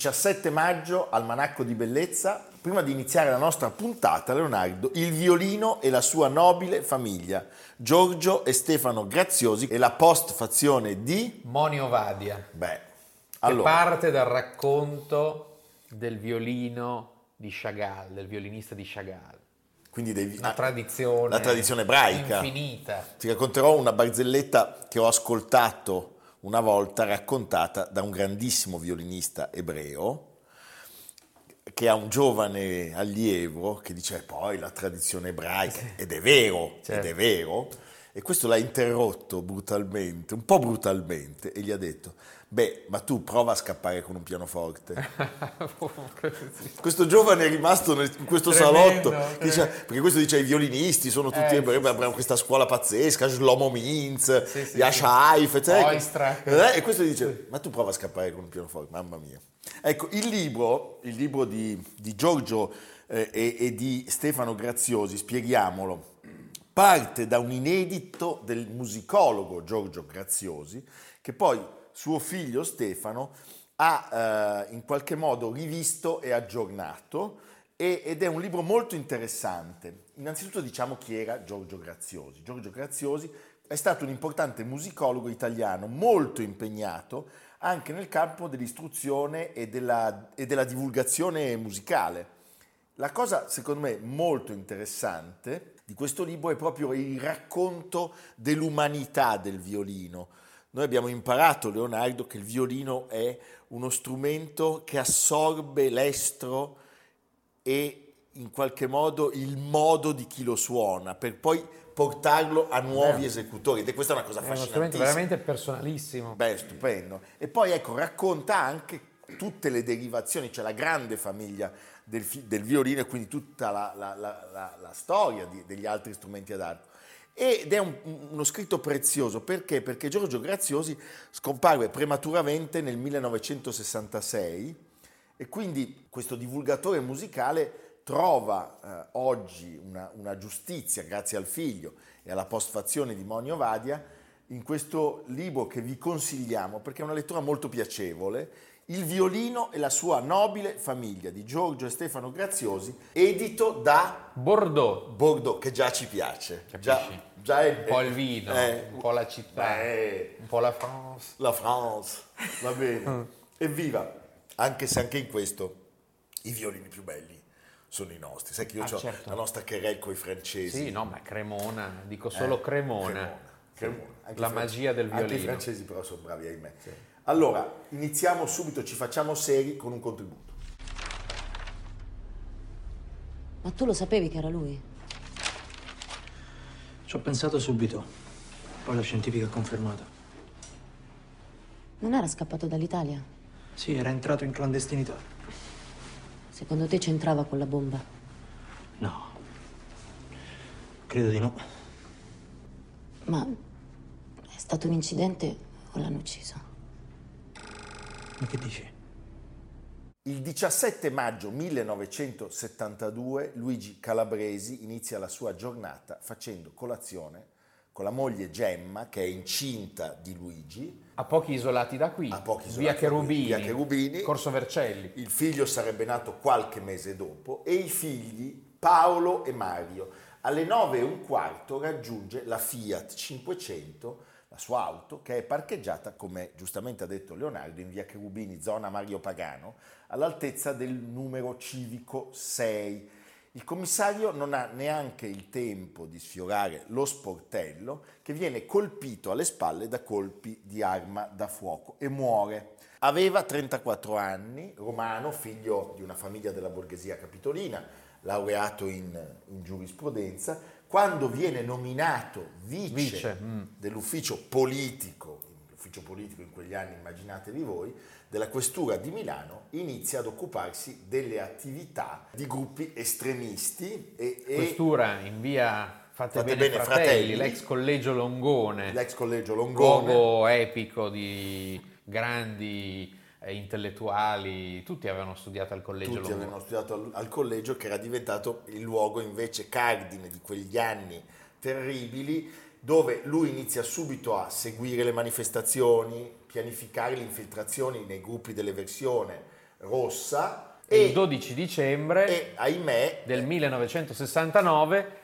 17 maggio, Almanacco di Bellezza. Prima di iniziare la nostra puntata, Leonardo, il violino e la sua nobile famiglia, Giorgio e Stefano Graziosi e la postfazione di... Monio Vadia. Beh, allora... Che parte dal racconto del violino di Chagall, del violinista di Chagall. Quindi devi, una tradizione, la tradizione ebraica. Infinita. Ti racconterò una barzelletta che ho ascoltato una volta raccontata da un grandissimo violinista ebreo che ha un giovane allievo che dice eh, poi la tradizione ebraica. Ed è vero, certo. ed è vero e questo l'ha interrotto brutalmente, un po' brutalmente e gli ha detto Beh, ma tu prova a scappare con un pianoforte. questo giovane è rimasto nel, in questo tremendo, salotto, dice, perché questo dice i violinisti sono tutti, eh, sì, abbiamo questa scuola pazzesca, Shlomo Mintz, sì, sì, Yasha Haif, eccetera. Eh, e questo dice, ma tu prova a scappare con un pianoforte, mamma mia. Ecco, il libro, il libro di, di Giorgio eh, e, e di Stefano Graziosi, spieghiamolo, parte da un inedito del musicologo Giorgio Graziosi, che poi suo figlio Stefano ha eh, in qualche modo rivisto e aggiornato e, ed è un libro molto interessante. Innanzitutto diciamo chi era Giorgio Graziosi. Giorgio Graziosi è stato un importante musicologo italiano molto impegnato anche nel campo dell'istruzione e della, e della divulgazione musicale. La cosa secondo me molto interessante di questo libro è proprio il racconto dell'umanità del violino, noi abbiamo imparato, Leonardo, che il violino è uno strumento che assorbe l'estro e in qualche modo il modo di chi lo suona, per poi portarlo a nuovi eh. esecutori. Ed è questa una cosa fascinante. È uno strumento veramente personalissimo. Beh, stupendo. E poi ecco, racconta anche tutte le derivazioni, cioè la grande famiglia del, del violino e quindi tutta la, la, la, la storia di, degli altri strumenti ad arco. Ed è un, uno scritto prezioso perché? Perché Giorgio Graziosi scomparve prematuramente nel 1966 e quindi questo divulgatore musicale trova eh, oggi una, una, giustizia grazie al figlio e alla postfazione di Monio Vadia in questo libro che vi consigliamo perché è una lettura molto piacevole il violino e la sua nobile famiglia di Giorgio e Stefano Graziosi, edito da Bordeaux. Bordeaux, che già ci piace. Già, già è, un po' il vino, eh, un po' la città, eh, un po' la France. La France, va bene. Evviva! Anche se anche in questo i violini più belli sono i nostri. Sai che io ah, ho certo. la nostra querelle con i francesi. Sì, no, ma Cremona, dico solo eh, Cremona. Cremona. Cremona. la magia del violino. Anche i francesi però sono bravi, ahimè. Sì. Allora, iniziamo subito, ci facciamo seri con un contributo. Ma tu lo sapevi che era lui? Ci ho pensato subito, poi la scientifica ha confermato. Non era scappato dall'Italia? Sì, era entrato in clandestinità. Secondo te c'entrava con la bomba? No. Credo di no. Ma è stato un incidente o l'hanno ucciso? Ma che dici? Il 17 maggio 1972 Luigi Calabresi inizia la sua giornata facendo colazione con la moglie Gemma, che è incinta di Luigi. A pochi isolati da qui, a pochi via, Cherubini, via Cherubini, Corso Vercelli. Il figlio sarebbe nato qualche mese dopo e i figli Paolo e Mario. Alle 9 e un quarto raggiunge la Fiat 500 la sua auto che è parcheggiata, come giustamente ha detto Leonardo, in via Cherubini, zona Mario Pagano, all'altezza del numero civico 6. Il commissario non ha neanche il tempo di sfiorare lo sportello che viene colpito alle spalle da colpi di arma da fuoco e muore. Aveva 34 anni, romano, figlio di una famiglia della borghesia capitolina, laureato in, in giurisprudenza, quando viene nominato vice, vice. Mm. dell'ufficio politico, l'ufficio politico in quegli anni immaginatevi voi, della questura di Milano, inizia ad occuparsi delle attività di gruppi estremisti. E, e questura in via Fate, bene, bene fratelli, fratelli, l'ex collegio Longone, l'ex collegio Longone, luogo epico di grandi eh, intellettuali, tutti avevano studiato al collegio tutti avevano studiato al, al collegio che era diventato il luogo invece cardine di quegli anni terribili dove lui inizia subito a seguire le manifestazioni, pianificare le infiltrazioni nei gruppi dell'eversione rossa. E il 12 dicembre e, ahimè, del 1969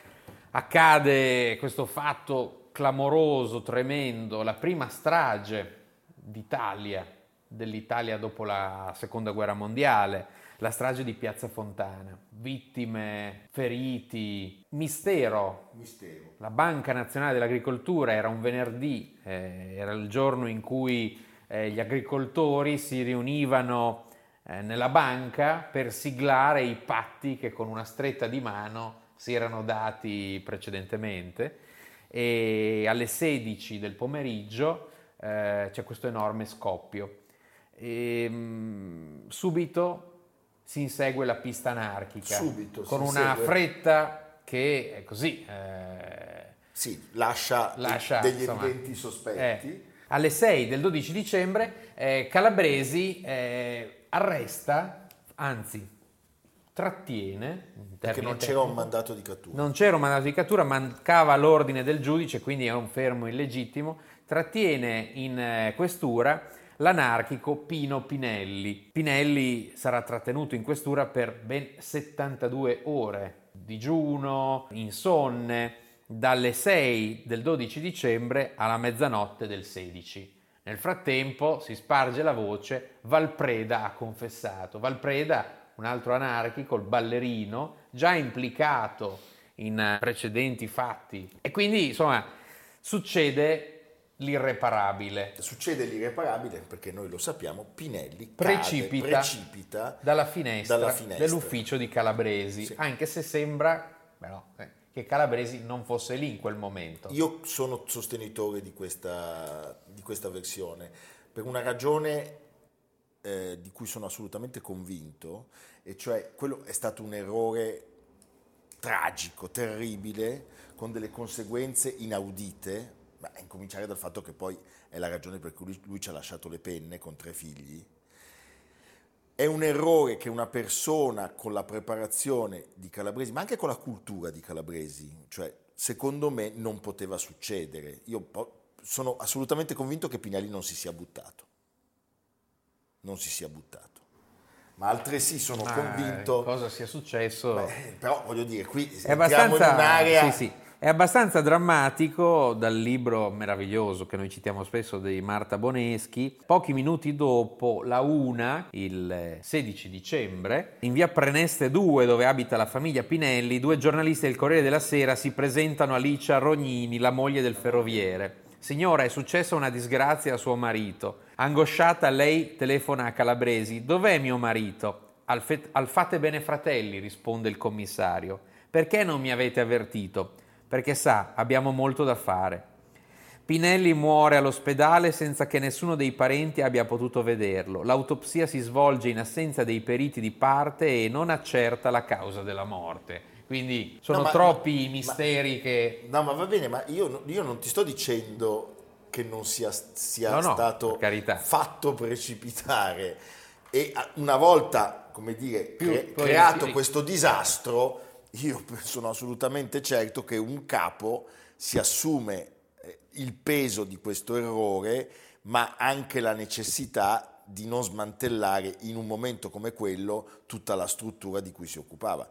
accade questo fatto clamoroso, tremendo, la prima strage d'Italia, dell'Italia dopo la seconda guerra mondiale, la strage di Piazza Fontana, vittime, feriti, mistero. mistero. La Banca Nazionale dell'Agricoltura era un venerdì, eh, era il giorno in cui eh, gli agricoltori si riunivano eh, nella banca per siglare i patti che con una stretta di mano si erano dati precedentemente e alle 16 del pomeriggio eh, c'è questo enorme scoppio. E, mh, mm, subito si insegue la pista anarchica subito, con una insegue. fretta che è così. Eh, sì, lascia, lascia degli insomma, evidenti sospetti. Eh, alle 6 del 12 dicembre eh, Calabresi eh, arresta, anzi trattiene. Perché non c'era un mandato di cattura. Non c'era un mandato di cattura, mancava l'ordine del giudice, quindi è un fermo illegittimo. Trattiene in eh, questura l'anarchico Pino Pinelli. Pinelli sarà trattenuto in questura per ben 72 ore, digiuno, insonne, dalle 6 del 12 dicembre alla mezzanotte del 16. Nel frattempo si sparge la voce, Valpreda ha confessato. Valpreda un altro anarchico, il ballerino, già implicato in precedenti fatti. E quindi, insomma, succede l'irreparabile. Succede l'irreparabile perché noi lo sappiamo, Pinelli precipita, cade, precipita dalla, finestra dalla, finestra dell'ufficio di Calabresi, sì. anche se sembra beh no, eh, che Calabresi non fosse lì in quel momento. Io sono sostenitore di questa, di questa versione per una ragione eh, di cui sono assolutamente convinto, e cioè quello è stato un errore tragico, terribile, con delle conseguenze inaudite, ma a incominciare dal fatto che poi è la ragione per cui lui, lui ci ha lasciato le penne con tre figli. È un errore che una persona con la preparazione di Calabresi, ma anche con la cultura di Calabresi, cioè secondo me non poteva succedere. Io sono assolutamente convinto che Pinelli non si sia buttato non si sia buttato. Ma altresì sono Ma convinto... Cosa sia successo? Beh, però voglio dire, qui è abbastanza, in un'area... Sì, sì. È abbastanza drammatico dal libro meraviglioso che noi citiamo spesso di Marta Boneschi. Pochi minuti dopo la una, il 16 dicembre, in via Preneste 2, dove abita la famiglia Pinelli, due giornalisti del Corriere della Sera si presentano a Licia Rognini, la moglie del ferroviere. Signora, è successa una disgrazia a suo marito. Angosciata, lei telefona a Calabresi. Dov'è mio marito? Al, fe- al fate bene fratelli, risponde il commissario. Perché non mi avete avvertito? Perché sa, abbiamo molto da fare. Pinelli muore all'ospedale senza che nessuno dei parenti abbia potuto vederlo. L'autopsia si svolge in assenza dei periti di parte e non accerta la causa della morte. Quindi sono no, ma, troppi i misteri ma, che... No, ma va bene, ma io, io non ti sto dicendo che non sia, sia no, no, stato fatto precipitare. E una volta, come dire, cre- creato questo disastro, io sono assolutamente certo che un capo si assume eh, il peso di questo errore, ma anche la necessità di non smantellare in un momento come quello tutta la struttura di cui si occupava.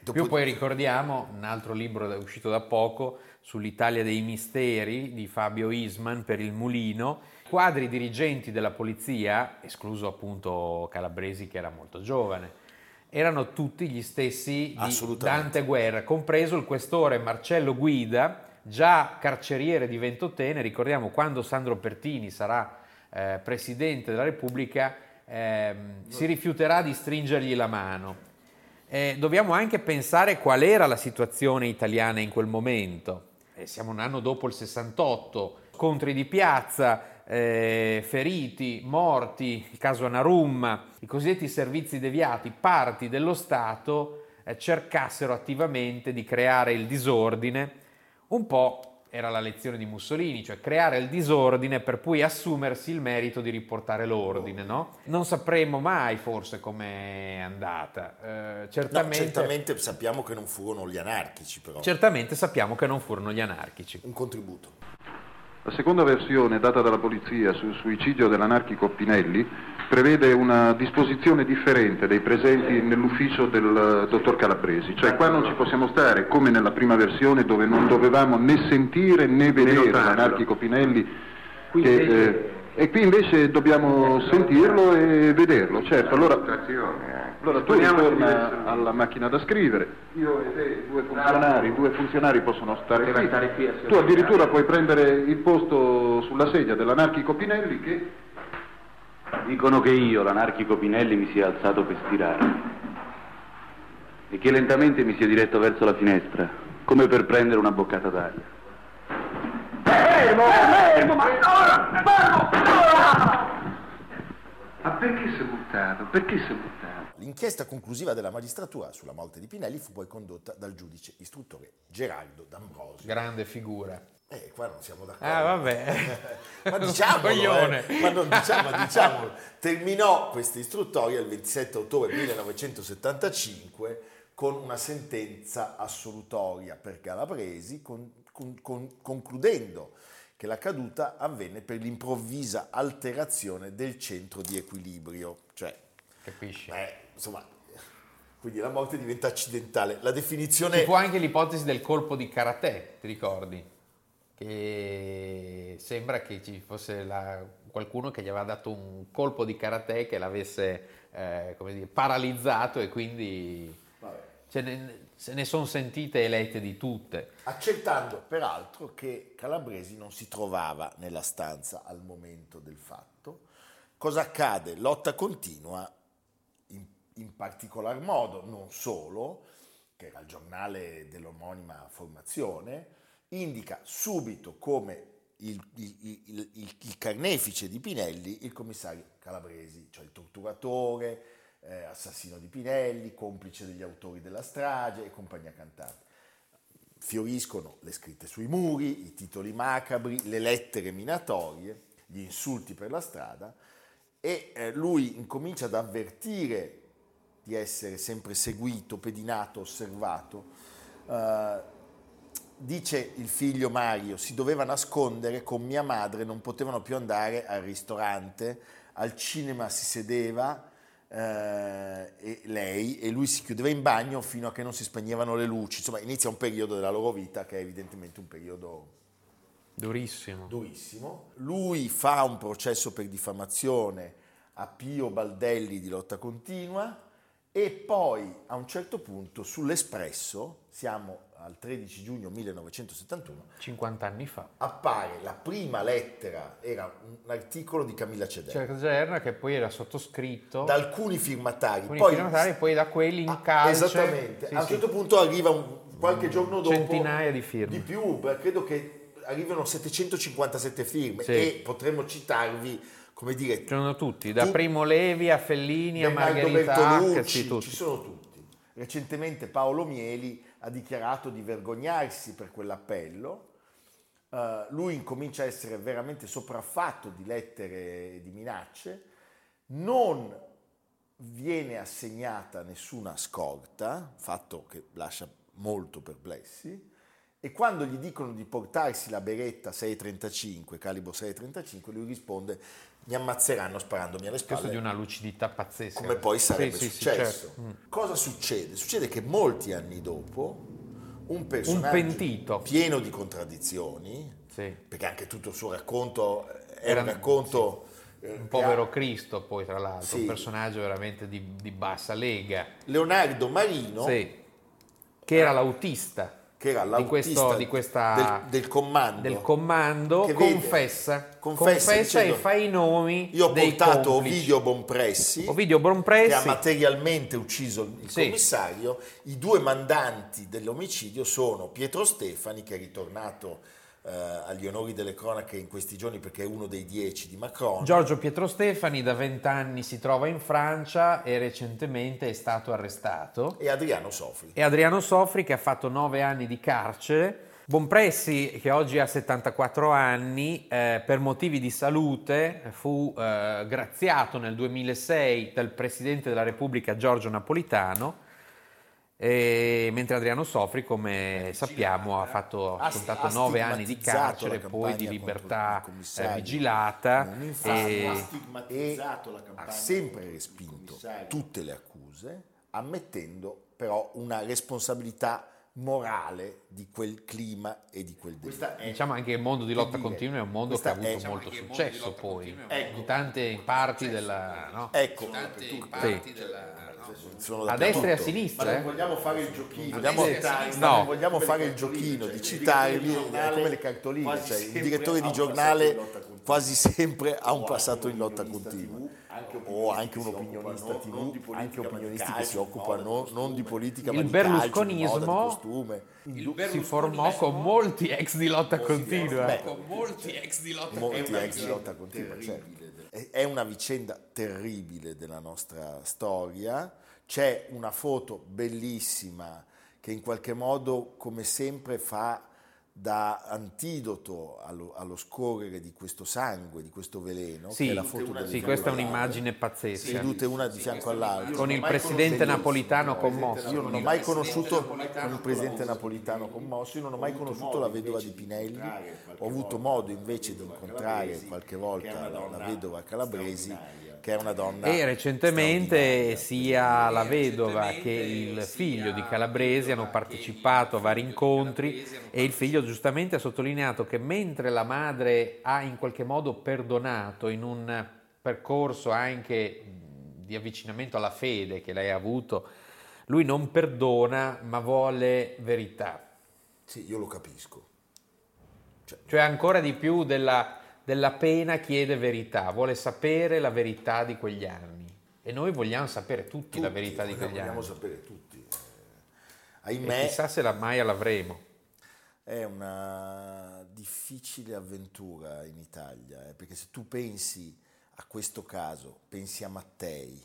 Dopo... Più poi ricordiamo un altro libro uscito da poco sull'Italia dei misteri di Fabio Isman per il Mulino, quadri dirigenti della polizia, escluso appunto Calabresi che era molto giovane, erano tutti gli stessi di Dante Guerra, compreso il questore Marcello Guida, già carceriere di Ventotene, ricordiamo quando Sandro Pertini sarà eh, Presidente della Repubblica, eh, si rifiuterà di stringergli la mano. Eh, dobbiamo anche pensare qual era la situazione italiana in quel momento. Eh, siamo un anno dopo il 68, scontri di piazza, eh, feriti, morti, il caso Anarumma, i cosiddetti servizi deviati, parti dello Stato eh, cercassero attivamente di creare il disordine Un po' era la lezione di Mussolini, cioè creare il disordine per poi assumersi il merito di riportare l'ordine, no? Non sapremo mai forse com'è andata. Eh, certamente, no, certamente sappiamo che non furono gli anarchici, però. Certamente sappiamo che non furono gli anarchici. Un contributo. La seconda versione data dalla polizia sul suicidio dell'anarchico Pinelli prevede una disposizione differente dei presenti nell'ufficio del dottor Calabresi, cioè qua non ci possiamo stare come nella prima versione dove non dovevamo né sentire né vedere l'anarchico Pinelli che, eh, e qui invece dobbiamo sentirlo e vederlo, certo. Allora, allora tu ritorna alla macchina da scrivere, io e te, due funzionari, due funzionari possono stare qui. Tu addirittura puoi prendere il posto sulla sedia dell'anarchico Pinelli che... Dicono che io, l'anarchico Pinelli, mi sia alzato per stirare e che lentamente mi sia diretto verso la finestra, come per prendere una boccata d'aria. Fermo! Fermo! Ma ora! Fermo! Ora! Ma perché si è buttato? Perché si è buttato? L'inchiesta conclusiva della magistratura sulla morte di Pinelli fu poi condotta dal giudice istruttore Gerardo D'Ambrosio. Grande figura. Eh, qua non siamo d'accordo. Ah, vabbè. ma diciamolo, eh, ma non diciamo, diciamolo. Terminò questa istruttoria il 27 ottobre 1975 con una sentenza assolutoria per Calabresi, con, con, con, concludendo che la caduta avvenne per l'improvvisa alterazione del centro di equilibrio. Cioè, Capisci? Eh, insomma, quindi la morte diventa accidentale. La definizione... Ci fu anche l'ipotesi del colpo di karate, ti ricordi? Che sembra che ci fosse la, qualcuno che gli aveva dato un colpo di karate che l'avesse eh, dire, paralizzato e quindi ne, se ne sono sentite elette di tutte. Accettando peraltro che Calabresi non si trovava nella stanza al momento del fatto. Cosa accade? Lotta continua in particolar modo, non solo, che era il giornale dell'omonima formazione, indica subito come il, il, il, il, carnefice di Pinelli il commissario Calabresi, cioè il torturatore, eh, assassino di Pinelli, complice degli autori della strage e compagnia cantante. Fioriscono le scritte sui muri, i titoli macabri, le lettere minatorie, gli insulti per la strada e eh, lui incomincia ad avvertire di essere sempre seguito, pedinato, osservato. Uh, dice il figlio Mario, si doveva nascondere con mia madre, non potevano più andare al ristorante, al cinema si sedeva e lei e lui si chiudeva in bagno fino a che non si spegnevano le luci. Insomma, inizia un periodo della loro vita che è evidentemente un periodo durissimo. durissimo. Lui fa un processo per diffamazione a Pio Baldelli di lotta continua e poi a un certo punto sull'Espresso, siamo al 13 giugno 1971, 50 anni fa, appare la prima lettera, era un articolo di Camilla Cederna. Cederna che poi era sottoscritto da alcuni firmatari, alcuni poi, firmatari, poi da quelli in ah, calce. Esattamente, sì, a un certo punto arriva un, qualche giorno dopo centinaia di firme. Di più, credo che arrivano 757 firme sì. e potremmo citarvi come dire... Ci sono tutti, da tu, Primo Levi a Fellini a Margherita Hack, sì, tutti. ci sono tutti. Recentemente Paolo Mieli ha dichiarato di vergognarsi per quell'appello. Uh, lui incomincia a essere veramente sopraffatto di lettere e di minacce. Non viene assegnata nessuna scorta, fatto che lascia molto perplessi, e quando gli dicono di portarsi la beretta 635, calibro 635, lui risponde mi ammazzeranno sparandomi alle spalle. Questo di una lucidità pazzesca. Come poi sarebbe sì, successo. Sì, certo. Mm. Cosa succede? Succede che molti anni dopo un personaggio un pieno di contraddizioni, sì. perché anche tutto il suo racconto è Era, un racconto... Eh, un povero. Cristo poi tra l'altro, un personaggio veramente di, di bassa lega. Leonardo Marino, che era l'autista che era l'autista di, questo, di questa, del, del, comando, del comando confessa, confessa, confessa dicendo, e fa i nomi Io ho portato complici. Ovidio Bonpressi, Ovidio Bonpressi, che ha materialmente ucciso il sì. commissario. I due mandanti dell'omicidio sono Pietro Stefani, che è ritornato eh, agli onori delle cronache in questi giorni perché è uno dei dieci di Macron. Giorgio Pietro Stefani da vent'anni si trova in Francia e recentemente è stato arrestato. E Adriano Sofri. E Adriano Sofri che ha fatto nove anni di carcere Bonpressi, che oggi ha 74 anni, eh, per motivi di salute fu eh, graziato nel 2006 dal Presidente della Repubblica Giorgio Napolitano e, mentre Adriano Sofri, come sappiamo, ha, fatto, ha scontato nove anni di carcere, poi di libertà eh, vigilata. E, ha stigmatizzato la campagna. Ha sempre respinto tutte le accuse, ammettendo però una responsabilità morale di quel clima e di quel delitto. Diciamo anche il mondo di lotta continua è un mondo che ha avuto è, molto successo poi, ecco, in tante parti della... No? Ecco, tante parti della a destra e a sinistra. Ma non vogliamo fare il giochino, vogliamo, no. vogliamo fare il giochino di citarli come le cartoline, cioè il direttore di giornale quasi sempre ha un passato in lotta continua o anche un opinionista TV, anche opinionisti che si occupano non di politica ma il di berlusconismo si formò con molti ex di lotta continua. con molti ex di lotta continua. Certo. È una vicenda terribile della nostra storia. C'è una foto bellissima che in qualche modo, come sempre, fa da antidoto allo, allo, scorrere di questo sangue, di questo veleno. Sì, che è la foto sì questa è un'immagine pazzesca. Sedute una di fianco all'altra. Con il presidente napolitano commosso. Io non ho mai conosciuto con il presidente napolitano commosso, io non ho mai conosciuto la vedova di Pinelli, ho avuto modo invece di incontrare qualche volta la vedova Calabresi che è una donna. E recentemente sia la vedova che il figlio di Calabresi hanno partecipato a vari incontri e il figlio giustamente ha sottolineato che mentre la madre ha in qualche modo perdonato in un percorso anche di avvicinamento alla fede che lei ha avuto, lui non perdona ma vuole verità. Sì, io lo capisco. Cioè, cioè ancora di più della della pena chiede verità, vuole sapere la verità di quegli anni. E noi vogliamo sapere tutti, tutti la verità di quegli vogliamo anni. Vogliamo sapere tutti. Eh, ahimè, e chissà se la mai l'avremo. È una difficile avventura in Italia, eh, perché se tu pensi a questo caso, pensi a Mattei,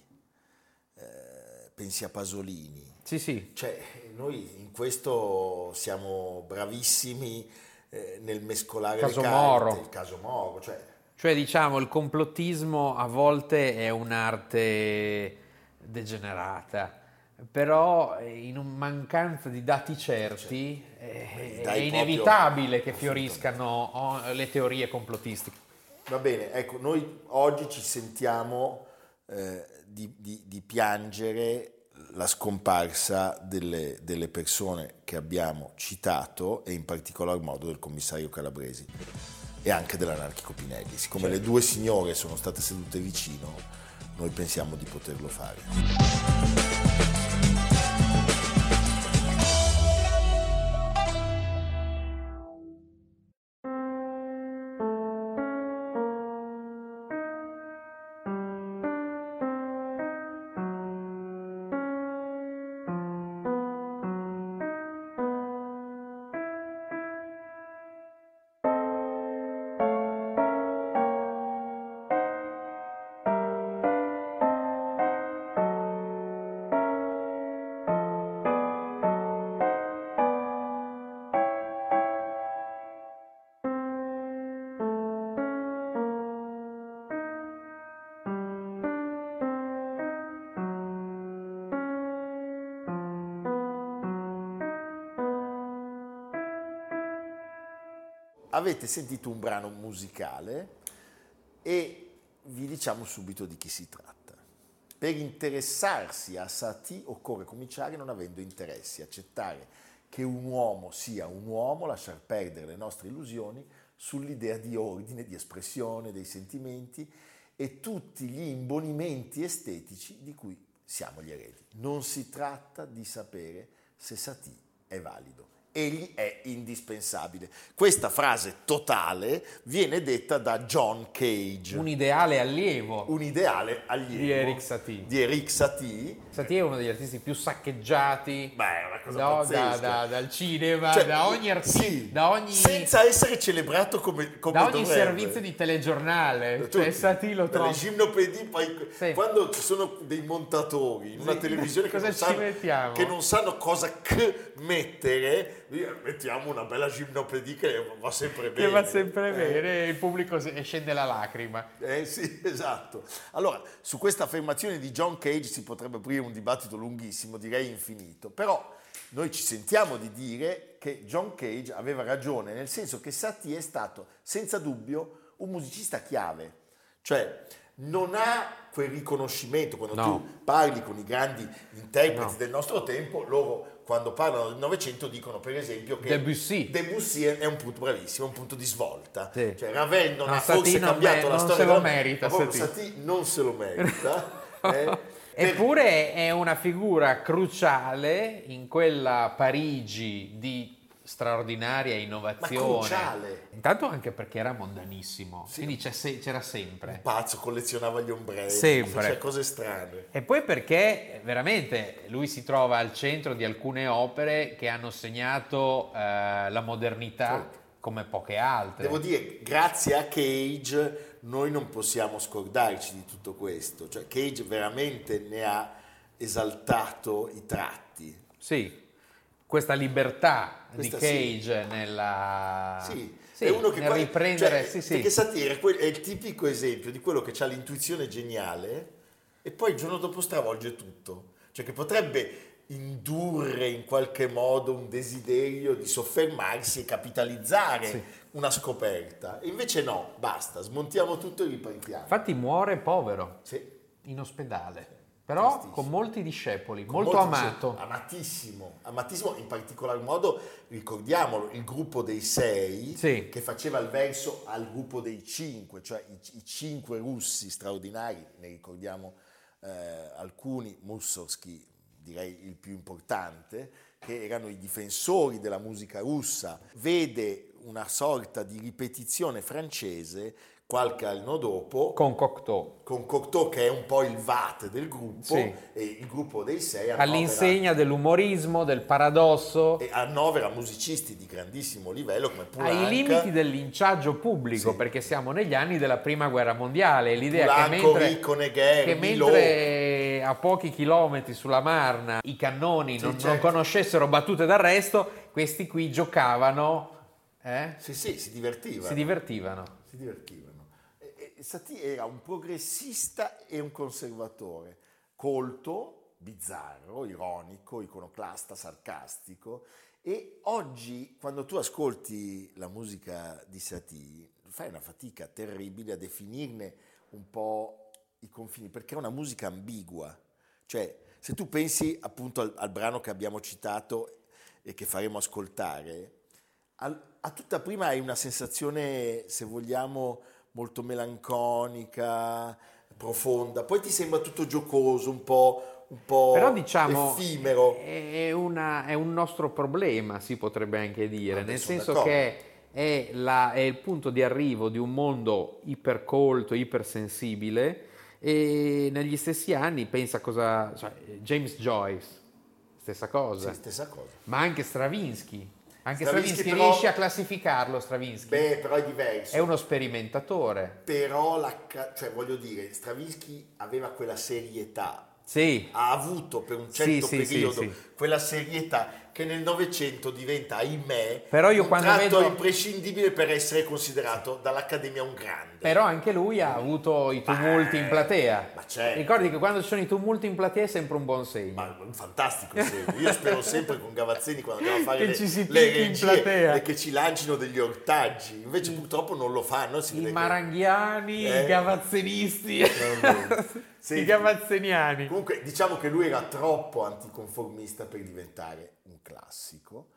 eh, pensi a Pasolini. Sì, sì. Cioè, noi in questo siamo bravissimi eh, nel mescolare caso le carte, Moro. il caso Moro. Cioè... cioè diciamo il complottismo a volte è un'arte degenerata, però in mancanza di dati certi cioè, è, inevitabile che fioriscano le teorie complottistiche. Va bene, ecco, noi oggi ci sentiamo eh, di, di, di piangere la scomparsa delle, delle, persone che abbiamo citato e in particolar modo del commissario Calabresi e anche dell'anarchico Pinelli. Siccome certo. le due signore sono state sedute vicino, noi pensiamo di poterlo fare. Avete sentito un brano musicale e vi diciamo subito di chi si tratta. Per interessarsi a Satie occorre cominciare non avendo interessi, accettare che un uomo sia un uomo, lasciar perdere le nostre illusioni sull'idea di ordine, di espressione dei sentimenti e tutti gli imbonimenti estetici di cui siamo gli eredi. Non si tratta di sapere se Satie è valido egli è indispensabile. Questa frase totale viene detta da John Cage. Un ideale allievo. Un ideale allievo. Di Eric Satie. Di Eric Satie. Satie è uno degli artisti più saccheggiati. Beh, cosa No, da- da- dal cinema, Cioè, da ogni artista, sì, da ogni, senza essere celebrato come, come da ogni dovrebbe. servizio di telegiornale. Cioè, Satie lo Dalle trova. gimnopedie, Sì. quando ci sono dei montatori in una Sì. televisione che non, sanno, che non sanno cosa c- mettere, mettiamo una bella gimnopedie che va sempre bene. Che va sempre Eh, bene, e il pubblico scende la lacrima. Eh sì, esatto. Allora, su questa affermazione di John Cage si potrebbe aprire un dibattito lunghissimo, direi infinito, però noi ci sentiamo di dire che John Cage aveva ragione, nel senso che Satie è stato senza dubbio un musicista chiave, cioè non ha quel riconoscimento quando No. tu parli con i grandi interpreti No. del nostro tempo, loro quando parlano del Novecento dicono per esempio che Debussy. Debussy è un punto bravissimo, è un punto di svolta. Sì. Cioè Ravel non No, ha forse non cambiato me- la non storia se lo merita, Satie. Satie non se lo merita. eh, Eppure è una figura cruciale in quella Parigi di straordinaria innovazione. cruciale. Intanto anche perché era mondanissimo, Sì. quindi se- c'era sempre. pazzo, collezionava gli ombrelli, Sempre. faceva cose strane. E poi perché veramente lui si trova al centro di alcune opere che hanno segnato eh, la modernità Certo. Come poche altre. Devo dire, grazie a Cage noi non possiamo scordarci di tutto questo. Cioè, Cage veramente ne ha esaltato i tratti. Sì, questa libertà Questa di Cage nella... Sì, sì, è uno che nel quasi- riprendere... cioè, sì, sì. Perché quel- è il tipico esempio di quello che ha l'intuizione geniale e poi il giorno dopo stravolge tutto. Cioè che potrebbe indurre in qualche modo un desiderio di soffermarsi e capitalizzare Sì. una scoperta. E invece no, basta, smontiamo tutto e ripartiamo. Infatti muore povero Sì. in ospedale, però Tristissimo. con molti discepoli, Con molto molti amato. discepoli, amatissimo, amatissimo, in particolar modo, ricordiamolo, il gruppo dei sei Sì. che faceva il verso al gruppo dei cinque, cioè i, i cinque russi straordinari, ne ricordiamo eh, alcuni, Mussorgsky direi il più importante, che erano i difensori della musica russa, vede una sorta di ripetizione francese qualche anno dopo Con Cocteau, con Cocteau che è un po' il VAT del gruppo Sì. e il gruppo dei sei all'insegna dell'umorismo, del paradosso, e annovera musicisti di grandissimo livello come Poulenc, ai limiti del linciaggio pubblico, Sì. perché siamo negli anni della prima guerra mondiale. L'idea che Poulenc, mentre, Rico, Negher, che mentre a pochi chilometri sulla Marna i cannoni Sì, non, non certo. conoscessero battute d'arresto, questi qui giocavano, eh? Sì, sì, si divertivano. si divertivano. si divertivano. Satie era un progressista e un conservatore, colto, bizzarro, ironico, iconoclasta, sarcastico. E oggi, quando tu ascolti la musica di Satie, fai una fatica terribile a definirne un po' i confini, perché è una musica ambigua. Cioè, se tu pensi appunto al, al brano che abbiamo citato e che faremo ascoltare, al- a tutta prima hai una sensazione, se vogliamo, molto melanconica, profonda, poi ti sembra tutto giocoso, un po', un po' Però diciamo effimero. è, una- è un nostro problema, si potrebbe anche dire, Ah, nel senso d'accordo. che è, la- è il punto di arrivo di un mondo ipercolto, ipersensibile e negli stessi anni pensa cosa... cioè, James Joyce, stessa cosa, Sì, stessa cosa. ma anche Stravinsky. Anche Stravinsky Stravinsky, però- riesce a classificarlo, Stravinsky. Beh, però è diverso. è uno sperimentatore. Però, la cioè, voglio dire, Stravinsky aveva quella serietà, Sì, ha avuto per un certo sì, periodo sì. quella serietà che nel Novecento diventa, ahimè, Però io un quando tratto vedo- imprescindibile per essere considerato dall'Accademia un grande. Però anche lui ha avuto i tumulti Eh, in platea. ma certo. Ricordi che quando ci sono i tumulti in platea è sempre un buon segno. Ma un fantastico segno. Io spero sempre con Gavazzini quando andiamo a fare Che le, ci si le regie e che ci lancino degli ortaggi. Invece purtroppo non lo fanno. I vede che- maranghiani, Eh. i gavazzenisti, Vabbè. i Senti, gavazzeniani. Comunque diciamo che lui era troppo anticonformista per diventare un classico,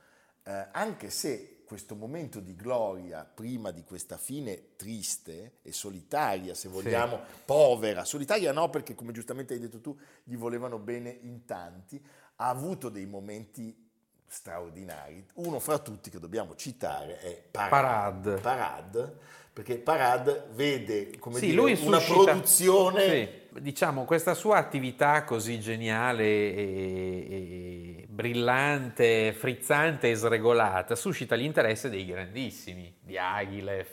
eh, anche se questo momento di gloria prima di questa fine triste e solitaria, se vogliamo, povera, solitaria no perché come giustamente hai detto tu gli volevano bene in tanti, ha avuto dei momenti straordinari. Uno fra tutti che dobbiamo citare è Parad. Parad, Parad perché Parad vede come Sì, dire, lui una suscita- produzione Sì, diciamo, questa sua attività così geniale e, e brillante, frizzante e sregolata suscita l'interesse dei grandissimi, di Aguilev,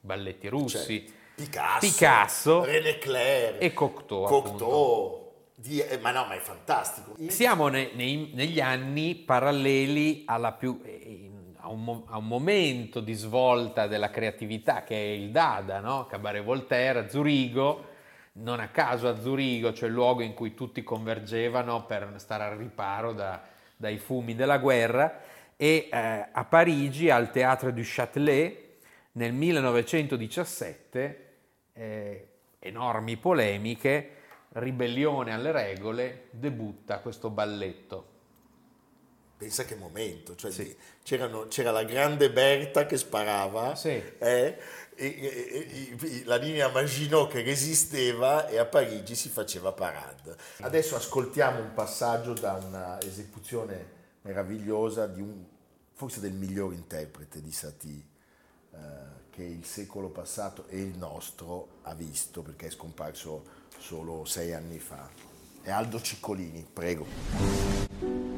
balletti russi, Certo. Picasso, Picasso René Clair e Cocteau. Cocteau. Di- eh, ma no, ma è fantastico. Siamo ne- nei- negli anni paralleli alla più, eh, un, mo- a un momento di svolta della creatività che è il Dada, no? Cabaret Voltaire, Zurigo, non a caso a Zurigo, cioè il luogo in cui tutti convergevano per stare al riparo da- dai fumi della guerra, e eh, a Parigi, al Théâtre du Châtelet, nel 1917, eh, enormi polemiche, ribellione alle regole, debutta questo balletto. Pensa che momento, cioè c'erano- c'era la grande Berta che sparava, Sì. eh, e, e- e- e- la linea Maginot che resisteva e a Parigi si faceva parade. Adesso ascoltiamo un passaggio da una esecuzione meravigliosa di un, forse del miglior interprete di Satie eh, che il secolo passato e il nostro ha visto perché è scomparso solo sei anni fa. È Aldo Ciccolini, prego.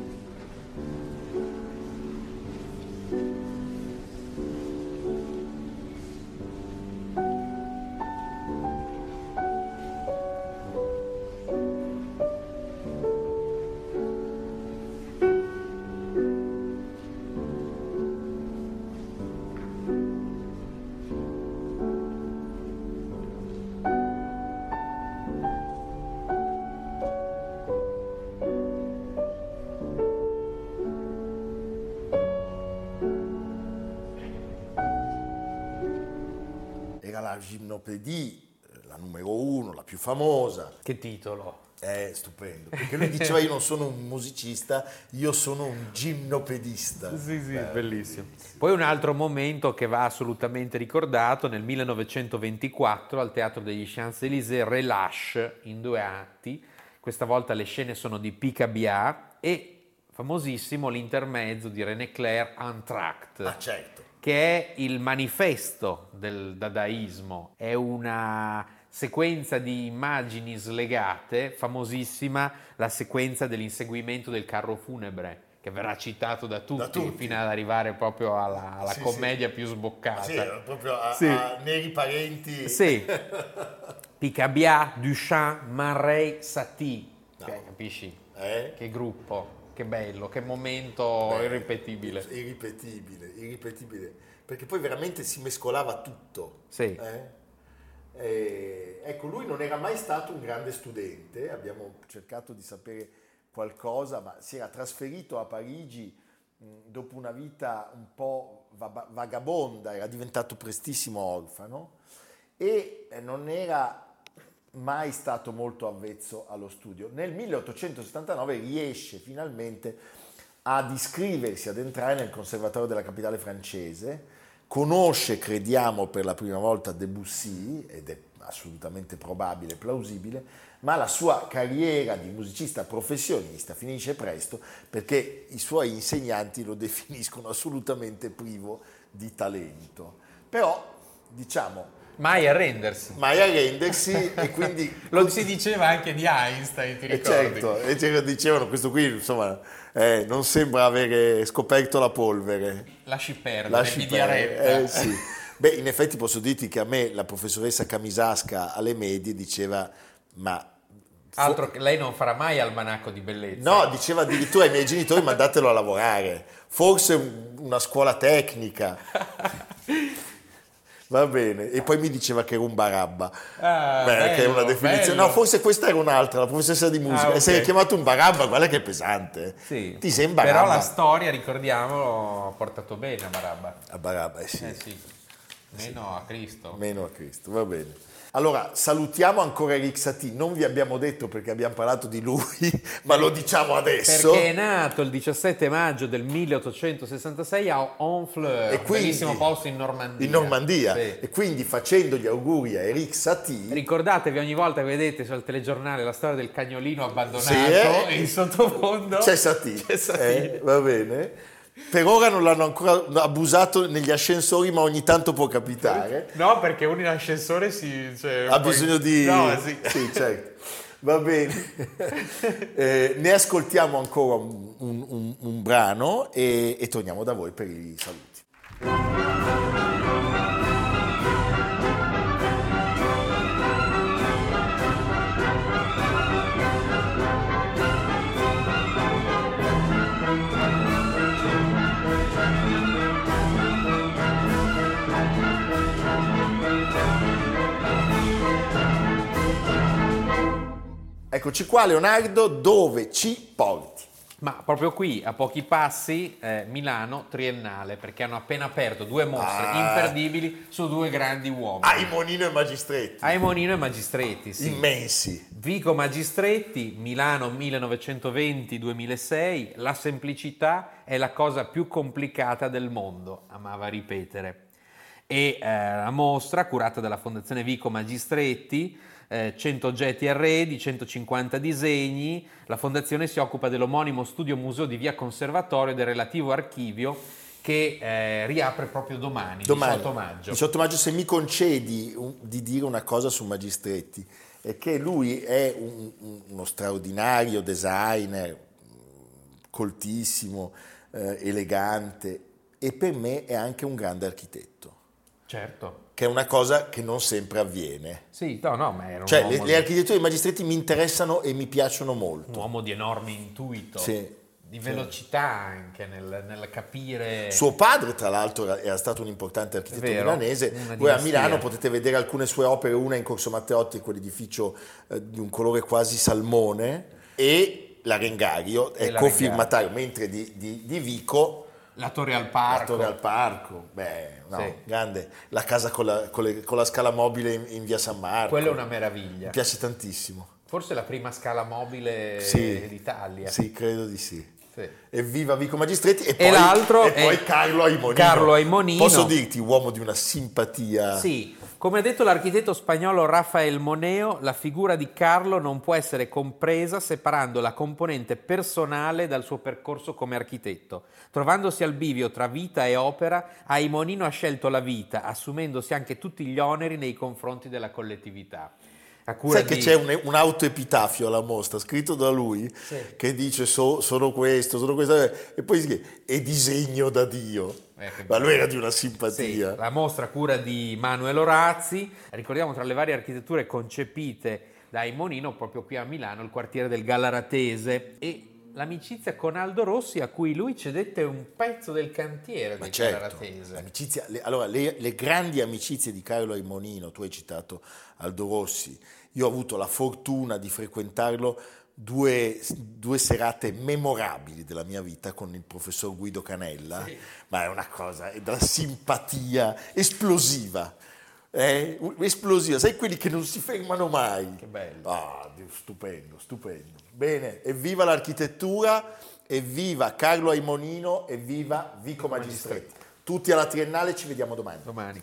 Era la gymnopédie, eh, la numero uno, la più famosa. Che titolo? È stupendo, perché lui diceva io non sono un musicista, io sono un gimnopedista. Sì, sì, Eh, bellissimo. Poi un altro momento che va assolutamente ricordato, nel 1924 al Teatro degli Champs-Élysées, Relâche in due atti, questa volta le scene sono di Picabia e famosissimo l'intermezzo di René Clair Entr'acte Ma certo, che è il manifesto del dadaismo, è una sequenza di immagini slegate, famosissima la sequenza dell'inseguimento del carro funebre, che verrà citato da tutti, tutti. fino ad arrivare proprio alla, alla Sì, commedia più sboccata. sì, proprio a, Sì. a neri parenti. Sì. Picabia, Duchamp, Marais, Satie, Cioè, capisci? Eh? Che gruppo, che bello, che momento Beh, irripetibile. Irripetibile, irripetibile. Perché poi veramente si mescolava tutto. Sì. eh? E, ecco, lui non era mai stato un grande studente, abbiamo cercato di sapere qualcosa, ma si era trasferito a Parigi mh, dopo una vita un po' va- vagabonda, era diventato prestissimo orfano e non era mai stato molto avvezzo allo studio. Nel 1879 riesce finalmente ad iscriversi, ad entrare nel conservatorio della capitale francese, conosce, crediamo, per la prima volta Debussy, ed è assolutamente probabile, plausibile, ma la sua carriera di musicista professionista finisce presto perché i suoi insegnanti lo definiscono assolutamente privo di talento. Però, diciamo, Mai arrendersi. mai arrendersi e quindi Lo si diceva anche di Einstein, ti e ricordi? certo, e ce- dicevano questo qui, insomma, eh, non sembra avere scoperto la polvere. Lasci perdere, Lasci perdere, eh, sì. Beh, in effetti posso dirti che a me la professoressa Camisasca alle medie diceva, ma... Altro che lei non farà mai almanacco di bellezza. No, diceva addirittura ai miei genitori mandatelo a lavorare, forse un- una scuola tecnica. Va bene, e poi mi diceva che era un barabba, Ah, Beh, che è bello, una definizione. bello. No, forse questa era un'altra, la professoressa di musica. Ah, E se hai chiamato un barabba, guarda che è pesante. Sì. Ti in Però la storia, ricordiamo, ha portato bene a Barabba. A barabba, eh sì. Eh sì. Meno a Cristo. Meno a Cristo, va bene. Allora, salutiamo ancora Eric Satie, non vi abbiamo detto perché abbiamo parlato di lui, ma lo diciamo adesso. Perché è nato il 17 maggio del 1866 a Honfleur, quindi- bellissimo posto in Normandia. in Normandia. Sì. E quindi facendo gli auguri a Eric Satie, Ricordatevi ogni volta che vedete sul telegiornale la storia del cagnolino abbandonato Sì, eh. in sottofondo c'è Satie. c'è Satie. Eh, va bene. Per ora non l'hanno ancora abusato negli ascensori, ma ogni tanto può capitare. No, perché uno in ascensore si... cioè, Ha poi- bisogno di... No, sì. sì, certo. Va bene. Eh, ne ascoltiamo ancora un, un- un- un brano e, e torniamo da voi per i saluti. Eccoci qua Leonardo, dove ci porti? Ma proprio qui, a pochi passi, eh, Milano Triennale, perché hanno appena aperto due mostre Ah. imperdibili su due grandi uomini. Aimonino e Magistretti, Aimonino e Magistretti, sì. immensi. Vico Magistretti, Milano 1920-2006, la semplicità è la cosa più complicata del mondo, amava ripetere. E eh, la mostra, curata dalla Fondazione Vico Magistretti, eh, 100 oggetti arredi, 150 disegni, la fondazione si occupa dell'omonimo studio museo di via Conservatorio e del relativo archivio che eh, riapre proprio domani, Domani, 18 maggio. 18 maggio, se mi concedi un- di dire una cosa su Magistretti, è che lui è un- un- uno straordinario designer, coltissimo, eh, elegante e per me è anche un grande architetto, Certo. che è una cosa che non sempre avviene. Sì, no, no, ma era un, Cioè, le, di, le architetture dei Magistretti mi interessano e mi piacciono un molto. uomo di enorme intuito, Sì, di velocità anche nel, nel capire... Suo padre, tra l'altro, era- stato un importante architetto Vero, milanese. Voi a. Milano potete vedere alcune sue opere, una in Corso Matteotti, quell'edificio eh, di un colore quasi salmone, e l'Arengario E è cofirmatario, mentre di, di- di Vico, La Torre al la Parco. Torre al Parco, beh, no, Sì. grande, la casa con la, con le- con la scala mobile in, in via San Marco. Quella è una meraviglia. Mi piace tantissimo. Forse la prima scala mobile Sì. d'Italia. Sì, credo di sì. Sì. Evviva Vico Magistretti e, poi, e poi Carlo Aimonino. Carlo Aimonino. Posso dirti, uomo di una simpatia. Sì, come ha detto l'architetto spagnolo Rafael Moneo, la figura di Carlo non può essere compresa separando la componente personale dal suo percorso come architetto. Trovandosi al bivio tra vita e opera, Aimonino ha scelto la vita, assumendosi anche tutti gli oneri nei confronti della collettività. Sai che di- c'è un, un autoepitafio alla mostra scritto da lui Sì. che dice "So- sono questo, sono questo e poi dice è disegno da Dio. Eh, Ma lui era di una Sì, simpatia. la mostra cura di Manuel Orazzi, ricordiamo tra le varie architetture concepite da Aimonino proprio qui a Milano, il quartiere del Gallaratese e l'amicizia con Aldo Rossi a cui lui cedette un pezzo del cantiere Ma del certo, le- allora, le, le grandi amicizie di Carlo Aimonino, tu hai citato Aldo Rossi, io ho avuto la fortuna di frequentarlo due, due serate memorabili della mia vita con il professor Guido Canella, ma è una cosa, è da simpatia esplosiva. eh, esplosiva, sai quelli che non si fermano mai. Che bello. Ah, Dio, stupendo, stupendo. Bene, evviva l'architettura, evviva Carlo Aimonino, evviva Vico Magistretti. Tutti alla Triennale, ci vediamo domani. Domani.